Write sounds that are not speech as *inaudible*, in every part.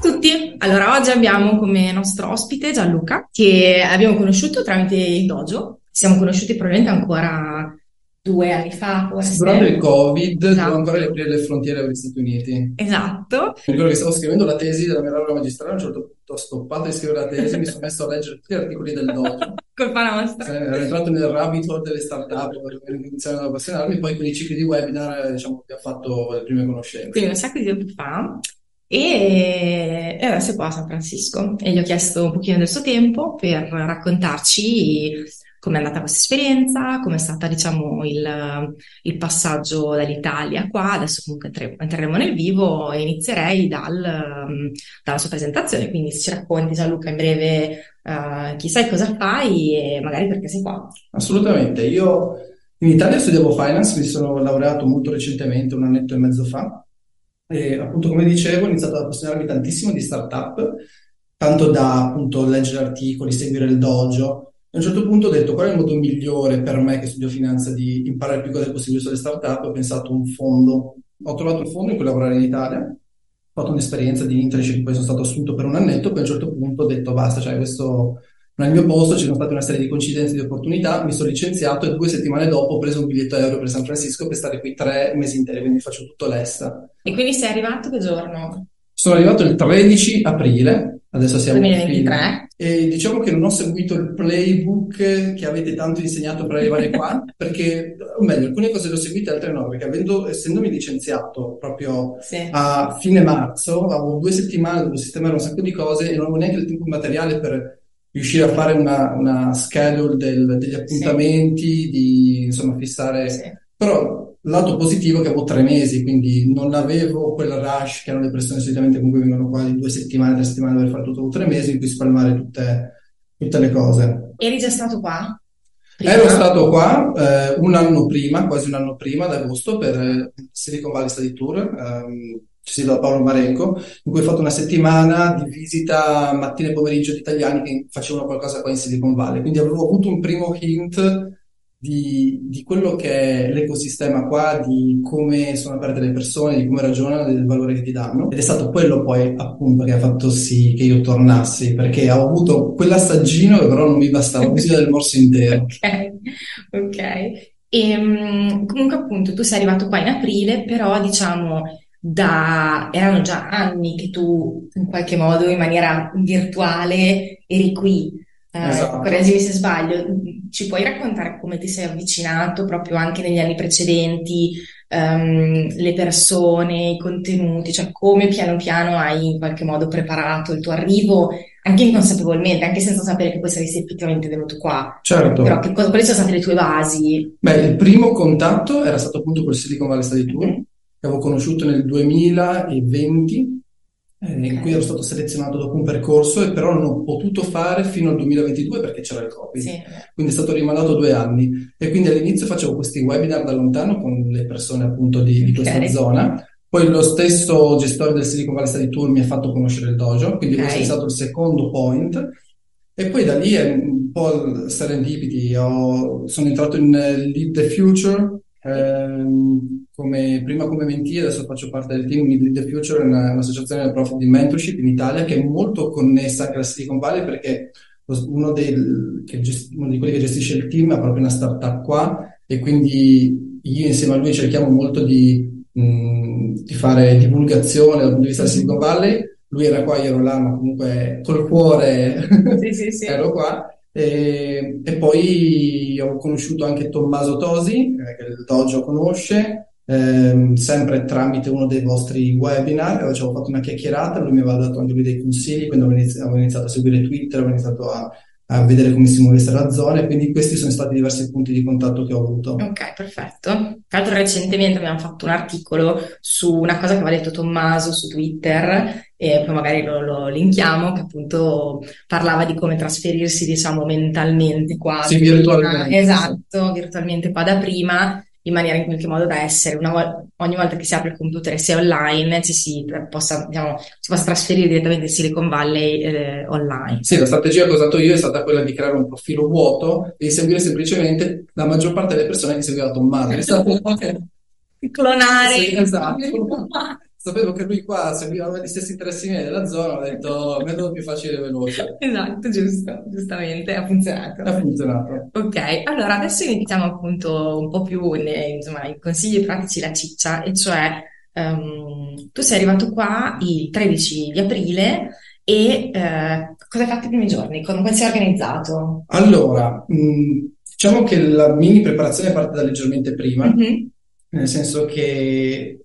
a tutti, allora oggi abbiamo come nostro ospite Gianluca che abbiamo conosciuto tramite il dojo, siamo conosciuti probabilmente ancora due anni fa forse. Durante il Covid, Esatto. dovevamo ancora riaprire le frontiere con gli Stati Uniti. Esatto, Mi ricordo che stavo scrivendo la tesi della mia laurea magistrale, a un certo punto ho stoppato di scrivere la tesi, mi sono messo a leggere tutti gli articoli del dojo. *laughs* colpa nostra. Ero entrato nel rabbit hole delle startup per iniziare ad appassionarmi, poi con i cicli di webinar, eh, diciamo, abbiamo fatto le prime conoscenze. Quindi un sacco di tempo fa e, adesso è qua a San Francisco e gli ho chiesto un pochino del suo tempo per raccontarci com'è andata questa esperienza, com'è stata diciamo il, il passaggio dall'Italia qua, adesso comunque entre- entreremo nel vivo e inizierei dal, dalla sua presentazione, quindi se ci racconti Gianluca in breve eh, chi sei, cosa fai e magari perché sei qua. Assolutamente. Io in Italia studiavo finance, mi sono laureato molto recentemente, un annetto e mezzo fa, e appunto come dicevo ho iniziato ad appassionarmi tantissimo di startup, tanto da appunto leggere articoli, seguire il dojo. A un certo punto ho detto qual è il modo migliore per me che studio finanza di imparare il più cose possibile sulle startup? Ho pensato a un fondo, ho trovato un fondo in cui lavorare in Italia, ho fatto un'esperienza di internship, poi sono stato assunto per un annetto, poi a un certo punto ho detto basta, cioè questo il mio posto, ci sono state una serie di coincidenze, di opportunità, mi sono licenziato e due settimane dopo ho preso un biglietto aereo per San Francisco per stare qui tre mesi interi, quindi faccio tutto l'esta. E quindi sei arrivato che giorno? Sono arrivato il 13 aprile, adesso siamo a fine, 2023? e diciamo che non ho seguito il playbook che avete tanto insegnato per arrivare qua, *laughs* perché, o meglio, alcune cose le ho seguite, altre no, perché avendo, essendomi licenziato proprio Sì. a fine marzo, avevo due settimane dove sistemare un sacco di cose e non avevo neanche il tempo materiale per riuscire a fare una, una schedule del- degli appuntamenti, di insomma fissare. Sì. Però lato positivo è che avevo tre mesi, quindi non avevo quel rush che hanno le persone solitamente con cui vengono qua di due settimane, tre settimane, dover fare tutto tre mesi, in cui spalmare tutte, tutte le cose. Eri già stato qua? Prima? Ero stato qua eh, un anno prima, quasi un anno prima, ad agosto, per eh, Silicon Valley Study Tour, ehm, gestito da Paolo Marenco, in cui ho fatto una settimana di visita mattina e pomeriggio di italiani che facevano qualcosa qua in Silicon Valley. Quindi avevo avuto un primo hint di, di quello che è l'ecosistema qua, di come sono aperte le persone, di come ragionano, del valore che ti danno. Ed è stato quello poi appunto che ha fatto sì che io tornassi, perché ho avuto quell'assaggino che però non mi bastava, ho bisogno del morso intero. *laughs* Ok, ok. E, mm, comunque appunto tu sei arrivato qua in aprile, però diciamo da erano già anni che tu in qualche modo in maniera virtuale eri qui. Eh, Esatto. correggimi se sbaglio. Ci puoi raccontare come ti sei avvicinato proprio anche negli anni precedenti, ehm, le persone, i contenuti, cioè come piano piano hai in qualche modo preparato il tuo arrivo, anche inconsapevolmente, anche senza sapere che poi saresti effettivamente venuto qua. Certo. Però che cosa, quali sono state le tue basi? Beh, il primo contatto era stato appunto col Silicon Valley Study Tour, che avevo conosciuto nel 2020, eh, in Ok. cui ero stato selezionato dopo un percorso e però non ho potuto fare fino al 2022 perché c'era il Covid. Sì, Quindi è stato rimandato due anni. E quindi all'inizio facevo questi webinar da lontano con le persone appunto di, di questa Ok. zona. Poi lo stesso gestore del Silicon Valley Study Tour mi ha fatto conoscere il dojo, quindi Ok. questo è stato il secondo point. E poi da lì è un po' serendipity. Ho- sono entrato in eh, Lead the Future, ehm, come, prima come mentee, adesso faccio parte del team Lead the Future, una- un'associazione profit di mentorship in Italia che è molto connessa anche alla Silicon Valley perché uno, del- che gest- uno di quelli che gestisce il team ha proprio una startup qua e quindi io insieme a lui cerchiamo molto di, mh, di fare divulgazione dal punto di vista del Silicon Valley. Lui era qua, io ero là, ma comunque col cuore sì, sì, sì. *laughs* ero qua. E, e poi ho conosciuto anche Tommaso Tosi, eh, che il dojo conosce, ehm, sempre tramite uno dei vostri webinar. Ci avevo fatto una chiacchierata, lui mi aveva dato anche lui dei consigli, quindi avevo inizi- avevo iniziato a seguire Twitter, avevo iniziato a, a vedere come si muovesse la zona, e quindi questi sono stati diversi punti di contatto che ho avuto. Ok, perfetto. Tra l'altro recentemente abbiamo fatto un articolo su una cosa che aveva detto Tommaso su Twitter e poi magari lo, lo linkiamo, che appunto parlava di come trasferirsi, diciamo, mentalmente qua Sì, da prima. virtualmente, Esatto, virtualmente qua da prima, in maniera in qualche modo da essere una vol- ogni volta che si apre il computer e si è online, ci si possa, diciamo, si possa trasferire direttamente in Silicon Valley eh, online. Sì, la strategia che ho usato io è stata quella di creare un profilo vuoto e di seguire semplicemente la maggior parte delle persone che seguiva. È stato Clonare. Sì, esatto. *laughs* sapevo che lui qua seguiva gli stessi interessi miei della zona, ho detto metodo più facile e veloce. *laughs* Esatto, giusto, giustamente, ha funzionato. Ha funzionato. Ok, allora adesso iniziamo appunto un po' più nei, insomma, in consigli pratici la ciccia, e cioè um, tu sei arrivato qua il 13 di aprile e eh, cosa hai fatto i primi giorni? Come, come sei organizzato? Allora, mh, diciamo che la mini preparazione parte da leggermente prima, Mhm. nel senso che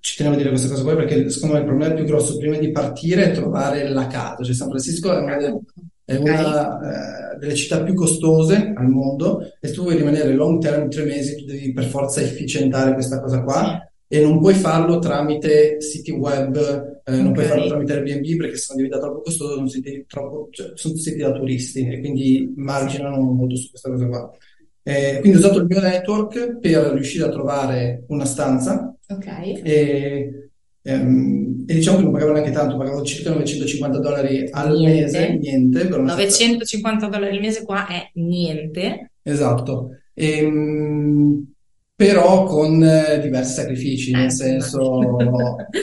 ci tenevo a dire questa cosa qua perché secondo me il problema più grosso prima di partire è trovare la casa. Cioè San Francisco è una, de- è una, eh, delle città più costose al mondo e se tu vuoi rimanere long term, tre mesi, tu devi per forza efficientare questa cosa qua e non puoi farlo tramite siti web, eh, non puoi Ok. farlo tramite Airbnb perché se no diventa troppo costoso, sono siti, troppo, cioè, sono siti da turisti e quindi marginano molto su questa cosa qua. Eh, quindi ho usato il mio network per riuscire a trovare una stanza Ok. e, ehm, e diciamo che non pagavo neanche tanto, pagavo circa 950 dollari al Niente. mese, niente, per una 950 dollari al mese qua è niente. Esatto, Ehm, però con eh, diversi sacrifici, nel Eh, senso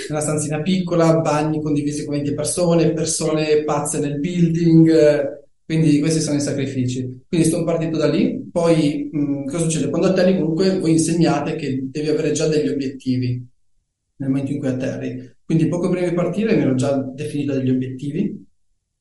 una stanzina piccola, bagni condivisi con 20 persone, persone pazze nel building, quindi questi sono i sacrifici. Quindi sono partito da lì, poi mh, cosa succede? Quando atterri comunque voi insegnate che devi avere già degli obiettivi nel momento in cui atterri. Quindi poco prima di partire mi ero già definito degli obiettivi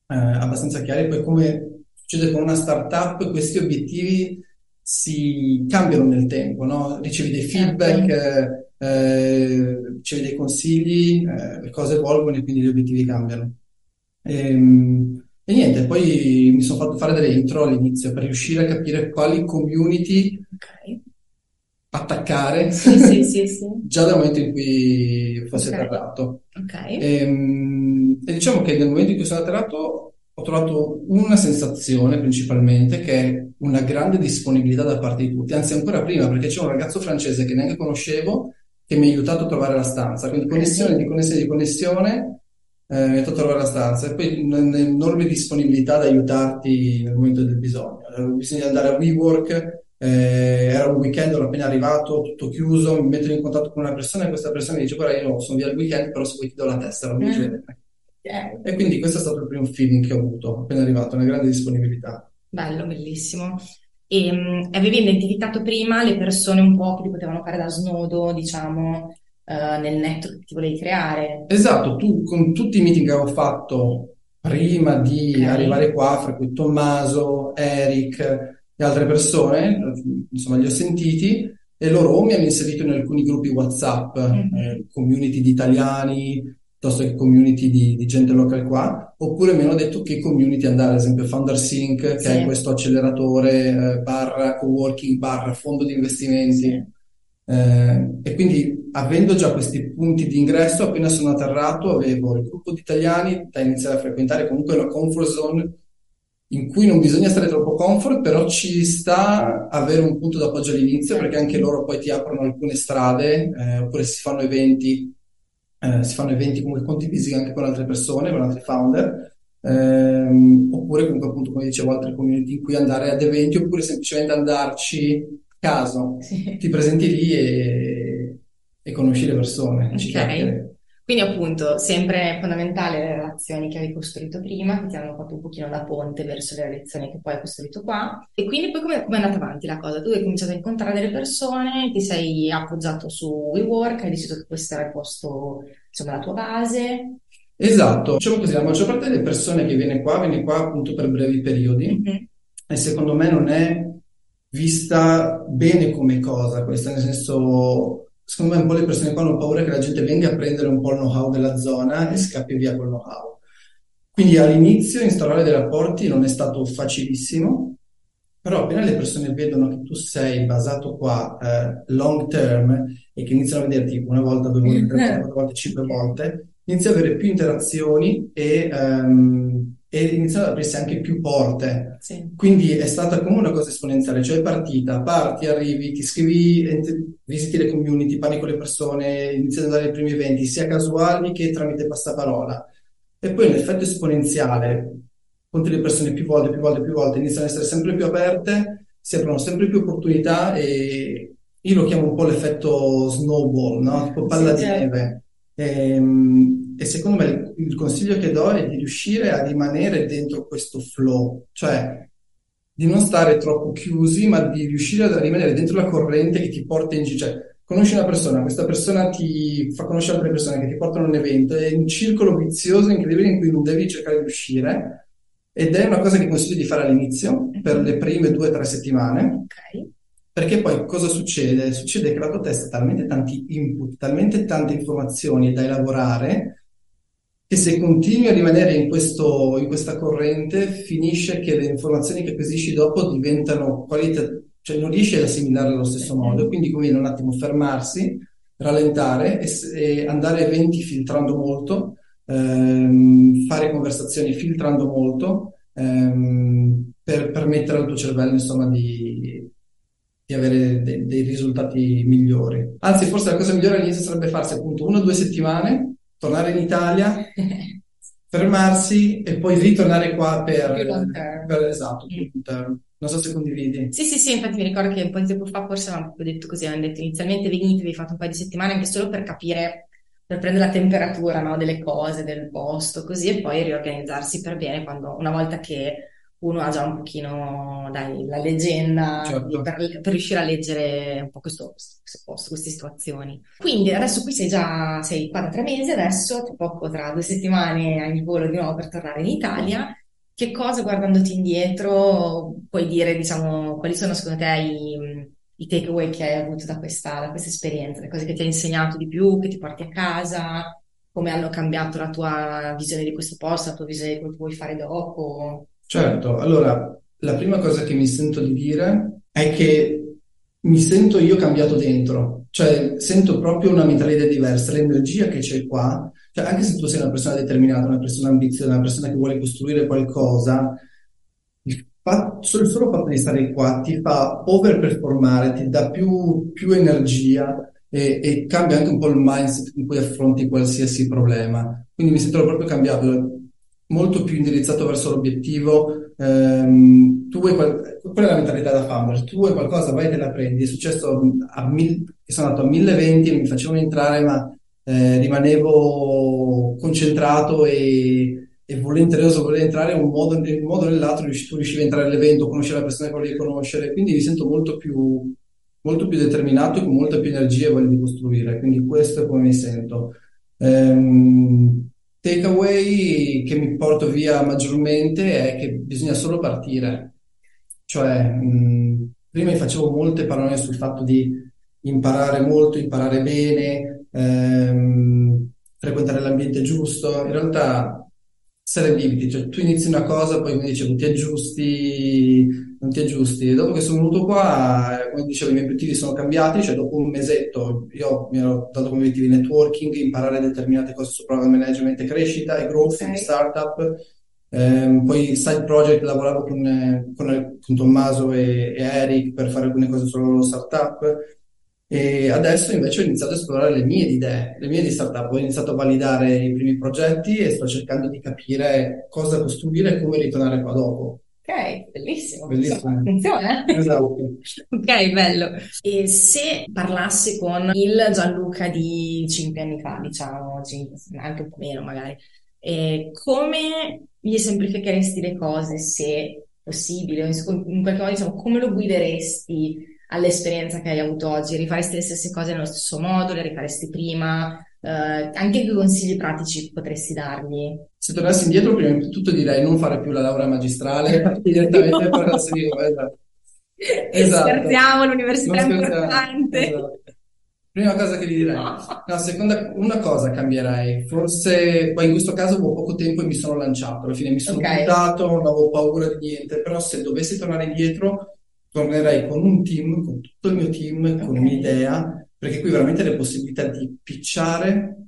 eh, abbastanza chiari, poi come succede con una startup, questi obiettivi si cambiano nel tempo, no? Ricevi dei feedback, eh, eh, ricevi dei consigli, eh, le cose evolvono e quindi gli obiettivi cambiano. Ehm, E, niente, poi mi sono fatto fare delle intro all'inizio per riuscire a capire quali community Ok. attaccare Sì, sì, sì, *laughs* già dal momento in cui fossi Ok. atterrato. Ok. Ehm, E, diciamo che nel momento in cui sono atterrato ho trovato una sensazione principalmente che è una grande disponibilità da parte di tutti, anzi ancora prima perché c'è un ragazzo francese che neanche conoscevo che mi ha aiutato a trovare la stanza, quindi connessione di connessione di connessione eh, mi ha a trovare la stanza e poi un'enorme disponibilità ad aiutarti nel momento del bisogno. Bisogno di andare a WeWork, eh, era un weekend, ero appena arrivato, tutto chiuso, mi metto in contatto con una persona e questa persona mi dice guarda io sono via il weekend però se vuoi ti do la testa, non mi Mm. Ok. E quindi questo è stato il primo feeling che ho avuto appena arrivato, una grande disponibilità. Bello, bellissimo. E mh, avevi identificato prima le persone un po' che ti potevano fare da snodo, diciamo, eh, nel network che ti volevi creare. Esatto, tu con tutti i meeting che avevo fatto prima di Ok. arrivare qua, fra cui Tommaso, Eric e altre persone, insomma li ho sentiti e loro o mi hanno inserito in alcuni gruppi WhatsApp, Mhm. eh, community di italiani, piuttosto che community di, di gente locale qua, oppure mi hanno detto che community andare, ad esempio Founder Sync, che Sì. è questo acceleratore eh, barra coworking barra fondo di investimenti. Sì. Eh, e quindi avendo già questi punti di ingresso, appena sono atterrato, avevo il gruppo di italiani da iniziare a frequentare, comunque una comfort zone in cui non bisogna stare troppo comfort, però ci sta avere un punto d'appoggio all'inizio, perché anche loro poi ti aprono alcune strade, eh, oppure si fanno eventi, eh, si fanno eventi comunque condivisi anche con altre persone, con altri founder. Ehm, oppure comunque appunto come dicevo altre community in cui andare ad eventi oppure semplicemente andarci caso Sì. ti presenti lì e, e conosci le persone, Ok. Quindi appunto, sempre fondamentale le relazioni che avevi costruito prima, che ti hanno fatto un pochino da ponte verso le relazioni che poi hai costruito qua. E quindi poi come come è andata avanti la cosa? Tu hai cominciato a incontrare delle persone, ti sei appoggiato su WeWork, hai deciso che questo era il posto, insomma, la tua base. Esatto, diciamo così, la maggior parte delle persone che viene qua, viene qua appunto per brevi periodi Mhm. e secondo me non è vista bene come cosa questa, nel senso, secondo me un po' le persone qua hanno paura che la gente venga a prendere un po' il know-how della zona e scappi via col know-how. Quindi all'inizio instaurare dei rapporti non è stato facilissimo, però appena le persone vedono che tu sei basato qua eh, long term e che iniziano a vederti una volta, due volte, tre volte, quattro volte, cinque volte, inizi ad avere più interazioni e, ehm, e iniziano ad aprirsi anche più porte. Sì. Quindi è stata come una cosa esponenziale, cioè è partita, parti, arrivi, ti iscrivi, visiti le community, parli con le persone, inizi ad andare ai primi eventi, sia casuali che tramite passaparola. E poi l'effetto esponenziale, conti le persone più volte, più volte, più volte, iniziano ad essere sempre più aperte, si aprono sempre più opportunità e io lo chiamo un po' l'effetto snowball, no? Tipo palla Sì, di certo. neve. Ehm, e secondo me il, consiglio che do è di riuscire a rimanere dentro questo flow, cioè di non stare troppo chiusi, ma di riuscire a rimanere dentro la corrente che ti porta in giro. Cioè, conosci una persona, questa persona ti fa conoscere altre persone che ti portano a un evento, è un circolo vizioso incredibile in cui non devi cercare di uscire. Ed è una cosa che consiglio di fare all'inizio, per le prime due o tre settimane. Ok. Perché poi cosa succede? Succede che la tua testa ha talmente tanti input, talmente tante informazioni da elaborare, che se continui a rimanere in, questo, in questa corrente, finisce che le informazioni che acquisisci dopo diventano qualitative, cioè non riesci ad assimilarle allo stesso modo, quindi conviene un attimo fermarsi, rallentare e, e andare a eventi filtrando molto, ehm, fare conversazioni filtrando molto, ehm, per permettere al tuo cervello, insomma, di, di avere de- dei risultati migliori. Anzi, forse la cosa migliore all'inizio sarebbe farsi appunto una o due settimane, tornare in Italia, *laughs* fermarsi e poi ritornare qua per, per esatto, mm. Non so se condividi. Sì, sì, sì, infatti mi ricordo che un po' di tempo fa forse avevamo proprio detto così, avevamo detto inizialmente venite, vi fate un paio di settimane anche solo per capire, per prendere la temperatura no, delle cose, del posto, così, e poi riorganizzarsi per bene quando, una volta che uno ha già un pochino, dai, la leggenda certo. per, per, riuscire a leggere un po' questo, questo, posto, queste situazioni. Quindi adesso qui sei già, sei qua da tre mesi, adesso tra poco, tra due settimane hai il volo di nuovo per tornare in Italia. Che cosa guardandoti indietro puoi dire, diciamo, quali sono secondo te i, i takeaway che hai avuto da questa, da questa esperienza, le cose che ti ha insegnato di più, che ti porti a casa, come hanno cambiato la tua visione di questo posto, la tua visione di quello che vuoi fare dopo? Certo, allora la prima cosa che mi sento di dire è che mi sento io cambiato dentro, cioè sento proprio una mentalità diversa, l'energia che c'è qua, cioè anche se tu sei una persona determinata, una persona ambiziosa, una persona che vuole costruire qualcosa, il, fatto, il solo fatto di stare qua ti fa overperformare, ti dà più, più energia e, e, cambia anche un po' il mindset in cui affronti qualsiasi problema. Quindi mi sento proprio cambiato molto più indirizzato verso l'obiettivo. Ehm, tu vuoi qual- quella è la mentalità da founder, tu vuoi qualcosa, vai e te la prendi. È successo a mil- sono andato a 1020 e mi facevano entrare, ma eh, rimanevo concentrato e, e volenteroso volevo entrare in un modo, in un modo o nell'altro, tu riuscivi a entrare all'evento, conoscere la persona che volevi conoscere, quindi mi sento molto più, molto più determinato e con molta più energia voglia di costruire, quindi questo è come mi sento. Ehm, takeaway che mi porto via maggiormente è che bisogna solo partire. Cioè, mh, prima mi facevo molte parole sul fatto di imparare molto, imparare bene, ehm, frequentare l'ambiente giusto. In realtà serendipiti, cioè tu inizi una cosa, poi come dicevo ti aggiusti, non ti aggiusti. Dopo che sono venuto qua, come dicevo, i miei obiettivi sono cambiati, cioè dopo un mesetto io mi ero dato come obiettivi networking, imparare determinate cose su program management e crescita e growth okay. startup. Eh, poi side project lavoravo con, con, con Tommaso e, e, Eric per fare alcune cose sulla loro startup e adesso invece ho iniziato a esplorare le mie idee, le mie di startup, ho iniziato a validare i primi progetti e sto cercando di capire cosa costruire e come ritornare qua dopo. Ok, bellissimo. Bellissimo. Attenzione. Esatto. *laughs* ok, bello. E se parlassi con il Gianluca di cinque anni fa, diciamo, anche un po' meno magari, eh, come gli semplificheresti le cose se possibile? In qualche modo, diciamo, come lo guideresti all'esperienza che hai avuto oggi? Rifaresti le stesse cose nello stesso modo? Le rifaresti prima? Eh, anche che consigli pratici potresti dargli? Se tornassi indietro, prima di tutto direi non fare più la laurea magistrale, *laughs* *laughs* direttamente fare la. Esatto. esatto. Scherziamo, l'università è importante. Esatto. Prima cosa che gli direi. No, seconda, una cosa cambierei. Forse, poi in questo caso avevo poco tempo e mi sono lanciato. Alla fine mi sono okay. buttato, non avevo paura di niente. Però se dovessi tornare indietro, tornerei con un team, con tutto il mio team, okay. con un'idea, perché qui veramente la possibilità di pitchare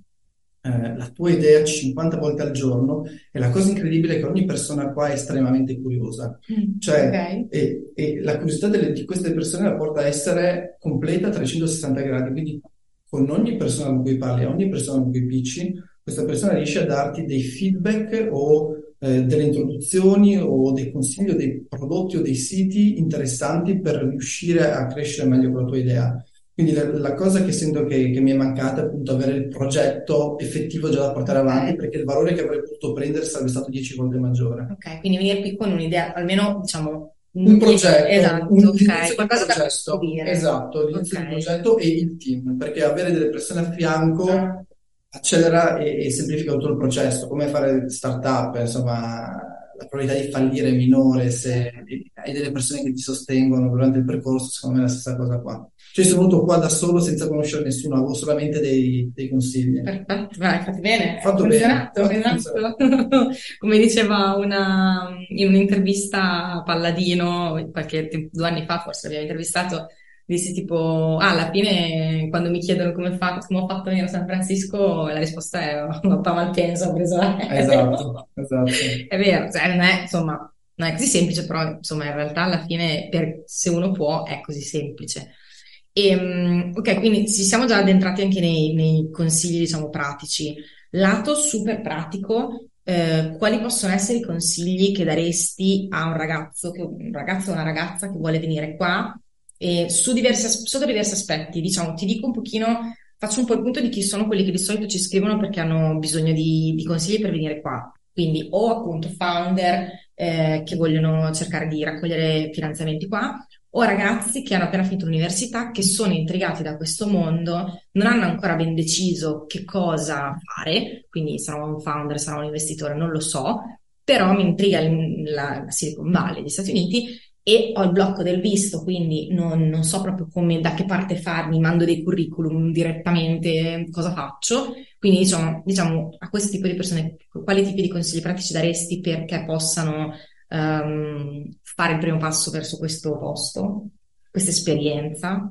eh, la tua idea 50 volte al giorno e la cosa incredibile è che ogni persona qua è estremamente curiosa. Mm, cioè, okay. e, e, la curiosità delle, di queste persone la porta a essere completa a 360 gradi, quindi con ogni persona con cui parli, ogni persona con cui pitchi, questa persona riesce a darti dei feedback o eh, delle introduzioni o dei consigli o dei prodotti o dei siti interessanti per riuscire a crescere meglio con la tua idea. Quindi la, la cosa che sento che, che mi è mancata è appunto avere il progetto effettivo già da portare avanti, perché il valore che avrei potuto prendere sarebbe stato 10 volte maggiore. Ok, quindi venire qui con un'idea, almeno diciamo Un progetto, Esatto, un ok, l'inizio di qualcosa da progetto, costruire. esatto, l'inizio Ok. di progetto e il team, perché avere delle persone a fianco Ah. accelera e, e semplifica tutto il processo, come fare startup, insomma, la probabilità di fallire è minore se hai delle persone che ti sostengono durante il percorso, secondo me è la stessa cosa qua. Cioè, sono venuto qua da solo senza conoscere nessuno, avevo solamente dei, dei consigli. Perfetto, vai, fate bene, Fatto bene, funzionato, fatto esatto. *laughs* Come diceva una, in un'intervista a Palladino, qualche due anni fa forse l'abbiamo intervistato, disse tipo, ah, alla fine quando mi chiedono come, fa- come ho fatto a venire a San Francisco, la risposta è, ho fatto malpensa, ho preso l'aereo. Esatto, *laughs* esatto. È vero, cioè, non è, insomma, non è così semplice, però insomma in realtà alla fine per- se uno può è così semplice. Ehm, ok, quindi ci siamo già addentrati anche nei, nei consigli, diciamo, pratici. Lato super pratico, eh, quali possono essere i consigli che daresti a un ragazzo, che- un ragazzo o una ragazza che vuole venire qua e su diversi, sotto diversi aspetti? Diciamo, ti dico un pochino, faccio un po' il punto di chi sono quelli che di solito ci scrivono perché hanno bisogno di, di consigli per venire qua. Quindi o appunto founder eh, che vogliono cercare di raccogliere finanziamenti qua, o ragazzi che hanno appena finito l'università, che sono intrigati da questo mondo, non hanno ancora ben deciso che cosa fare, quindi sarò un founder, sarò un investitore, non lo so, però mi intriga la, la Silicon Valley degli Stati Uniti e ho il blocco del visto, quindi non, non so proprio come, da che parte farmi, mando dei curriculum direttamente, cosa faccio. Quindi diciamo, diciamo a questo tipo di persone, quali tipi di consigli pratici daresti perché possano ehm, fare il primo passo verso questo posto, questa esperienza?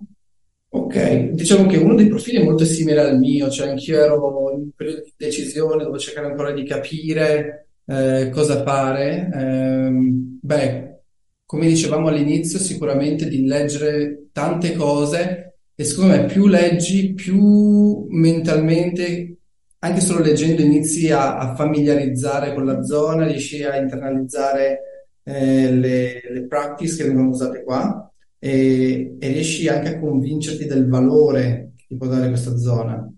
Ok, diciamo che uno dei profili è molto simile al mio, cioè anch'io ero in periodo di decisione, dovevo cercare ancora di capire eh, cosa fare. Ehm, beh, come dicevamo all'inizio, sicuramente di leggere tante cose e secondo me più leggi, più mentalmente, anche solo leggendo, inizi a, a familiarizzare con la zona, riesci a internalizzare eh, le, le practice che vengono usate qua e, e riesci anche a convincerti del valore che ti può dare questa zona.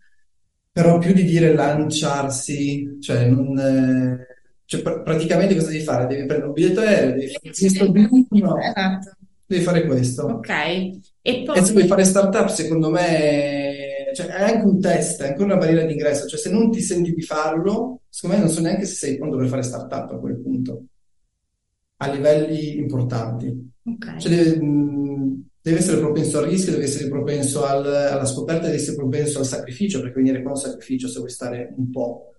Però più di dire lanciarsi, cioè, non, eh, cioè, pr- praticamente cosa devi fare? Devi prendere un biglietto aereo, devi fare questo, no, Esatto. devi fare questo. Ok. E E poi se vuoi fare startup, secondo me, cioè, è anche un test, è anche una barriera d'ingresso. Cioè, se non ti senti di farlo, secondo me non so neanche se sei pronto per fare startup a quel punto, a livelli importanti. Ok. Cioè, deve, mh, deve essere propenso al rischio, deve essere propenso al- alla scoperta, deve essere propenso al sacrificio, perché venire qua è un sacrificio se vuoi stare un po'.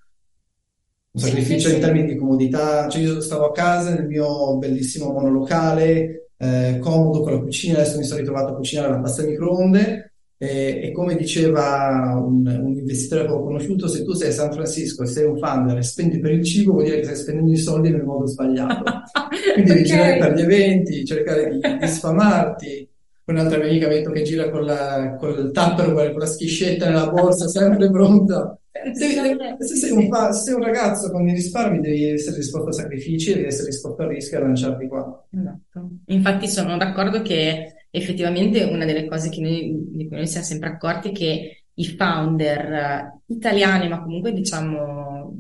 Un sacrificio sì, in sì. termini di comodità. Cioè, io stavo a casa nel mio bellissimo monolocale, eh, comodo con la cucina, adesso mi sono ritrovato a cucinare la pasta al microonde. E, e come diceva un, un investitore che ho conosciuto, se tu sei a San Francisco e sei un founder e spendi per il cibo, vuol dire che stai spendendo i soldi nel modo sbagliato. *laughs* Quindi devi girare per gli eventi, cercare di, di sfamarti. Un'altra mia amica mi ha detto che gira con la, col Tupperware, con la schiscetta nella borsa, sempre pronta. Se, sei un, se sei un ragazzo con i risparmi, devi essere disposto a sacrifici, devi essere disposto al rischio e a lanciarti qua. Esatto. Infatti sono d'accordo che effettivamente una delle cose noi, di cui noi siamo sempre accorti è che i founder eh, italiani, ma comunque diciamo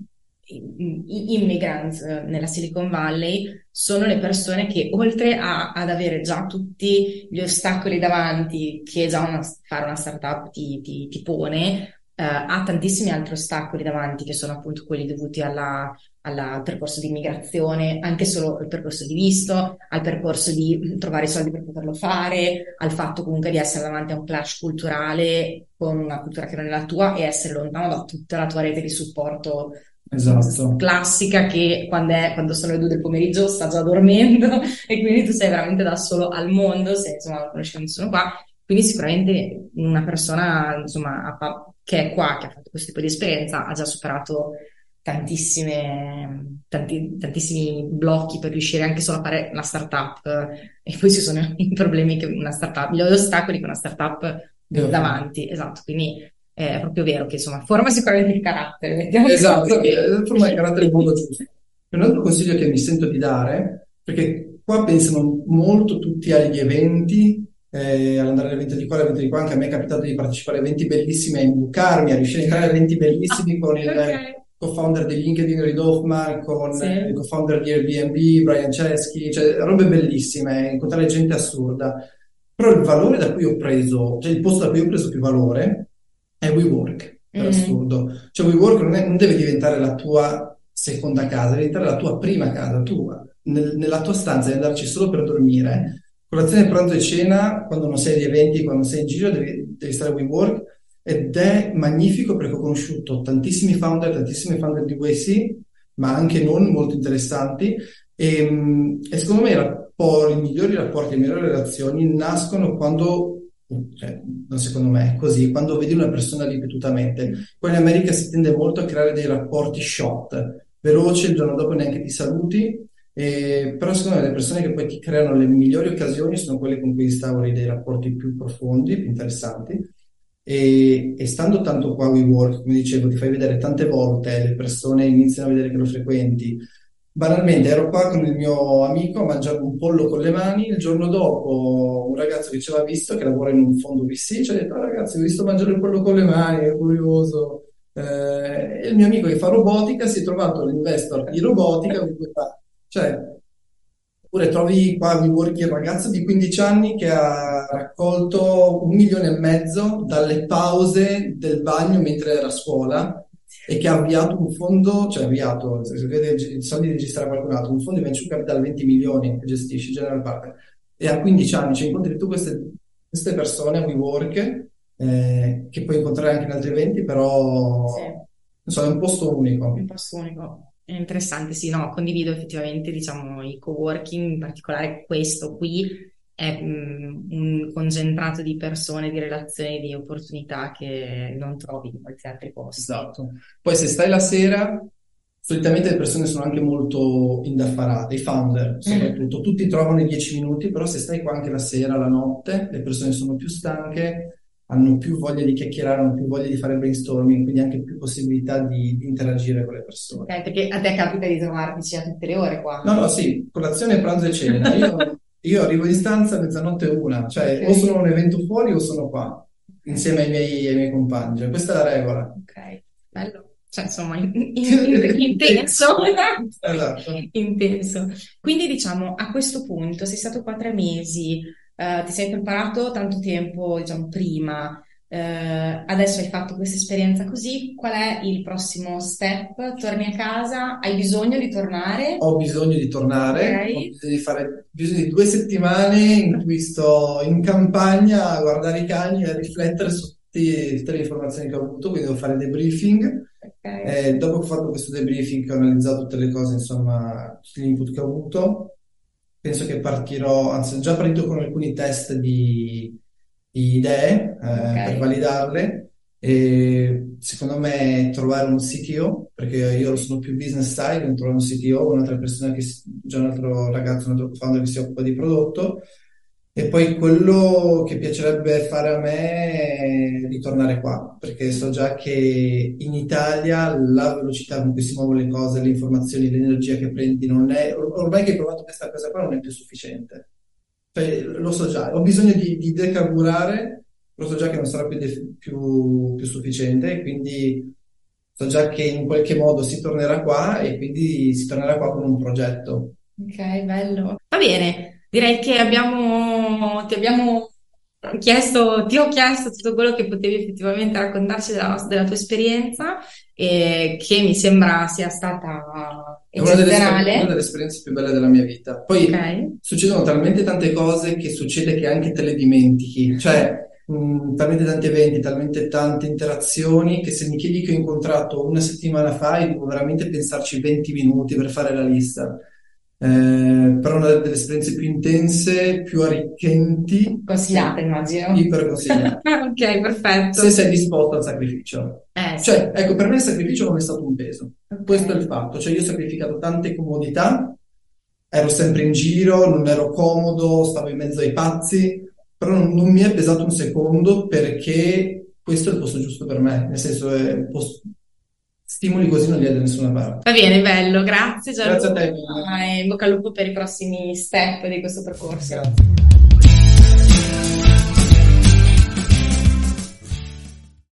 immigrants eh, nella Silicon Valley, sono le persone che oltre a- ad avere già tutti gli ostacoli davanti che già una- fare una startup ti, ti- ti pone, eh, ha tantissimi altri ostacoli davanti che sono appunto quelli dovuti alla- al percorso di immigrazione, anche solo al percorso di visto, al percorso di trovare i soldi per poterlo fare, al fatto comunque di essere davanti a un clash culturale con una cultura che non è la tua e essere lontano da tutta la tua rete di supporto Esatto. classica che quando, è- quando sono le due del pomeriggio sta già dormendo *laughs* e quindi tu sei veramente da solo al mondo, se insomma non conosci nessuno qua. Quindi sicuramente una persona insomma, che è qua, che ha fatto questo tipo di esperienza, ha già superato tantissime, tanti- tantissimi blocchi per riuscire anche solo a fare una startup. E poi ci sono i problemi che una startup, gli ostacoli che una startup Deve davanti, esatto. Quindi è proprio vero che insomma forma sicuramente il carattere, mettiamo Esatto, eh, formare il carattere in modo giusto. Un altro consiglio che mi sento di dare, perché qua pensano molto tutti agli eventi eh, all'andare all'evento di qua, all'evento di qua, anche a me è capitato di partecipare a eventi bellissimi, a imbucarmi, a riuscire a entrare a eventi bellissimi Ah, con il *laughs* ok. Co-founder di LinkedIn, Reid Hoffman, con Sì. il co-founder di Airbnb, Brian Chesky, cioè robe bellissime, incontrare gente assurda. Però il valore da cui ho preso, cioè il posto da cui ho preso più valore è WeWork, per Mm. assurdo. Cioè WeWork non, è- non deve diventare la tua seconda casa, deve diventare la tua prima casa, tua. Nel- nella tua stanza devi andarci solo per dormire. Colazione, pranzo e cena, quando non sei agli eventi, quando sei in giro, devi, devi stare a WeWork ed è magnifico perché ho conosciuto tantissimi founder, tantissimi founder di WayC, ma anche non molto interessanti e, mm, e secondo me i rapporti, i migliori rapporti, le migliori relazioni nascono quando, cioè, non secondo me, è così, quando vedi una persona ripetutamente. Poi in America si tende molto a creare dei rapporti shot, veloci, il giorno dopo neanche ti saluti, e- però secondo me le persone che poi ti creano le migliori occasioni sono quelle con cui instauri dei rapporti più profondi, più interessanti. E, e stando tanto qua a WeWork, come dicevo, ti fai vedere tante volte, le persone iniziano a vedere che lo frequenti. Banalmente, ero qua con il mio amico a mangiare un pollo con le mani. Il giorno dopo, un ragazzo che ci aveva visto, che lavora in un fondo VC, ci ha detto: "Ah, ragazzi, ho visto mangiare il pollo con le mani, è curioso. Eh, e il mio amico che fa robotica si è trovato l'investor di robotica. Cioè, Oppure trovi qua a WeWork il ragazzo di 15 anni che ha raccolto un milione e mezzo dalle pause del bagno mentre era a scuola e che ha avviato un fondo, cioè ha avviato, se vede i soldi di registrare qualcun altro, un fondo di venture capital 20 milioni che gestisce General Partner e a 15 anni, cioè incontri tu queste, queste persone a WeWork eh, che puoi incontrare anche in altri eventi, però Sì. so, è un posto unico. Un posto unico. È interessante, sì, no, condivido effettivamente, diciamo, i coworking, in particolare questo qui è mm, un concentrato di persone, di relazioni, di opportunità che non trovi in molti altri posti. Esatto. Poi se stai la sera, solitamente le persone sono anche molto indaffarate, i founder soprattutto, tutti trovano i 10 minuti, però se stai qua anche la sera, la notte, le persone sono più stanche, hanno più voglia di chiacchierare, hanno più voglia di fare brainstorming, quindi anche più possibilità di, di interagire con le persone. Ok, perché a te capita di trovarti a tutte le ore qua. No, no, sì, colazione, pranzo e cena. Io, io arrivo in stanza a mezzanotte e una, cioè Ok. o sono un evento fuori o sono qua, insieme ai miei, ai miei compagni. Cioè, questa è la regola. Ok, bello. Cioè, insomma, in- in- intenso. *laughs* Esatto. Intenso. Quindi diciamo, a questo punto sei stato qua tre mesi, eh, ti sei preparato tanto tempo, diciamo, prima, eh, adesso hai fatto questa esperienza così, qual è il prossimo step? Torni a casa? Hai bisogno di tornare? Ho bisogno di tornare, Ok. ho bisogno di fare bisogno di due settimane in cui sto in campagna a guardare i cani e a riflettere su tutte le informazioni che ho avuto, quindi devo fare debriefing. Ok. Eh, dopo che ho fatto questo debriefing, ho analizzato tutte le cose, insomma, tutti gli input che ho avuto, penso che partirò, anzi, ho già partito con alcuni test di, di idee eh, per validarle. E secondo me trovare un CTO, perché io sono più business side, quindi trovare un CTO, un'altra persona che, già un altro ragazzo, un altro founder che si occupa di prodotto. E poi quello che piacerebbe fare a me è ritornare qua, perché so già che in Italia la velocità con cui si muovono le cose, le informazioni, l'energia che prendi non è, or- ormai che hai provato questa cosa qua non è più sufficiente. Cioè, lo so già, ho bisogno di, di decarburare, lo so già che non sarà più, def- più- più sufficiente, quindi so già che in qualche modo si tornerà qua e quindi si tornerà qua con un progetto. Ok, bello. Va bene, direi che abbiamo, ti abbiamo chiesto, ti ho chiesto tutto quello che potevi effettivamente raccontarci della, della tua esperienza e che mi sembra sia stata È una delle, una delle esperienze più belle della mia vita. Poi Ok, succedono talmente tante cose che succede che anche te le dimentichi, cioè mh, talmente tanti eventi, talmente tante interazioni che se mi chiedi che ho incontrato una settimana fa, io devo veramente pensarci 20 minuti per fare la lista. Eh, però una delle esperienze più intense, più arricchenti, consigliate, immagino. iper consigliate. *laughs* Ok, perfetto. Se sei disposto al sacrificio. Eh, sì. Cioè, ecco, per me il sacrificio non è stato un peso. Ok. Questo è il fatto, cioè io ho sacrificato tante comodità, ero sempre in giro, non ero comodo, stavo in mezzo ai pazzi, però non, non mi è pesato un secondo perché questo è il posto giusto per me, nel senso è un posto- stimoli così non li hai da nessuna parte. Va bene, bello, grazie Grazie a te. Gianluca e in bocca al lupo per i prossimi step di questo percorso. Grazie.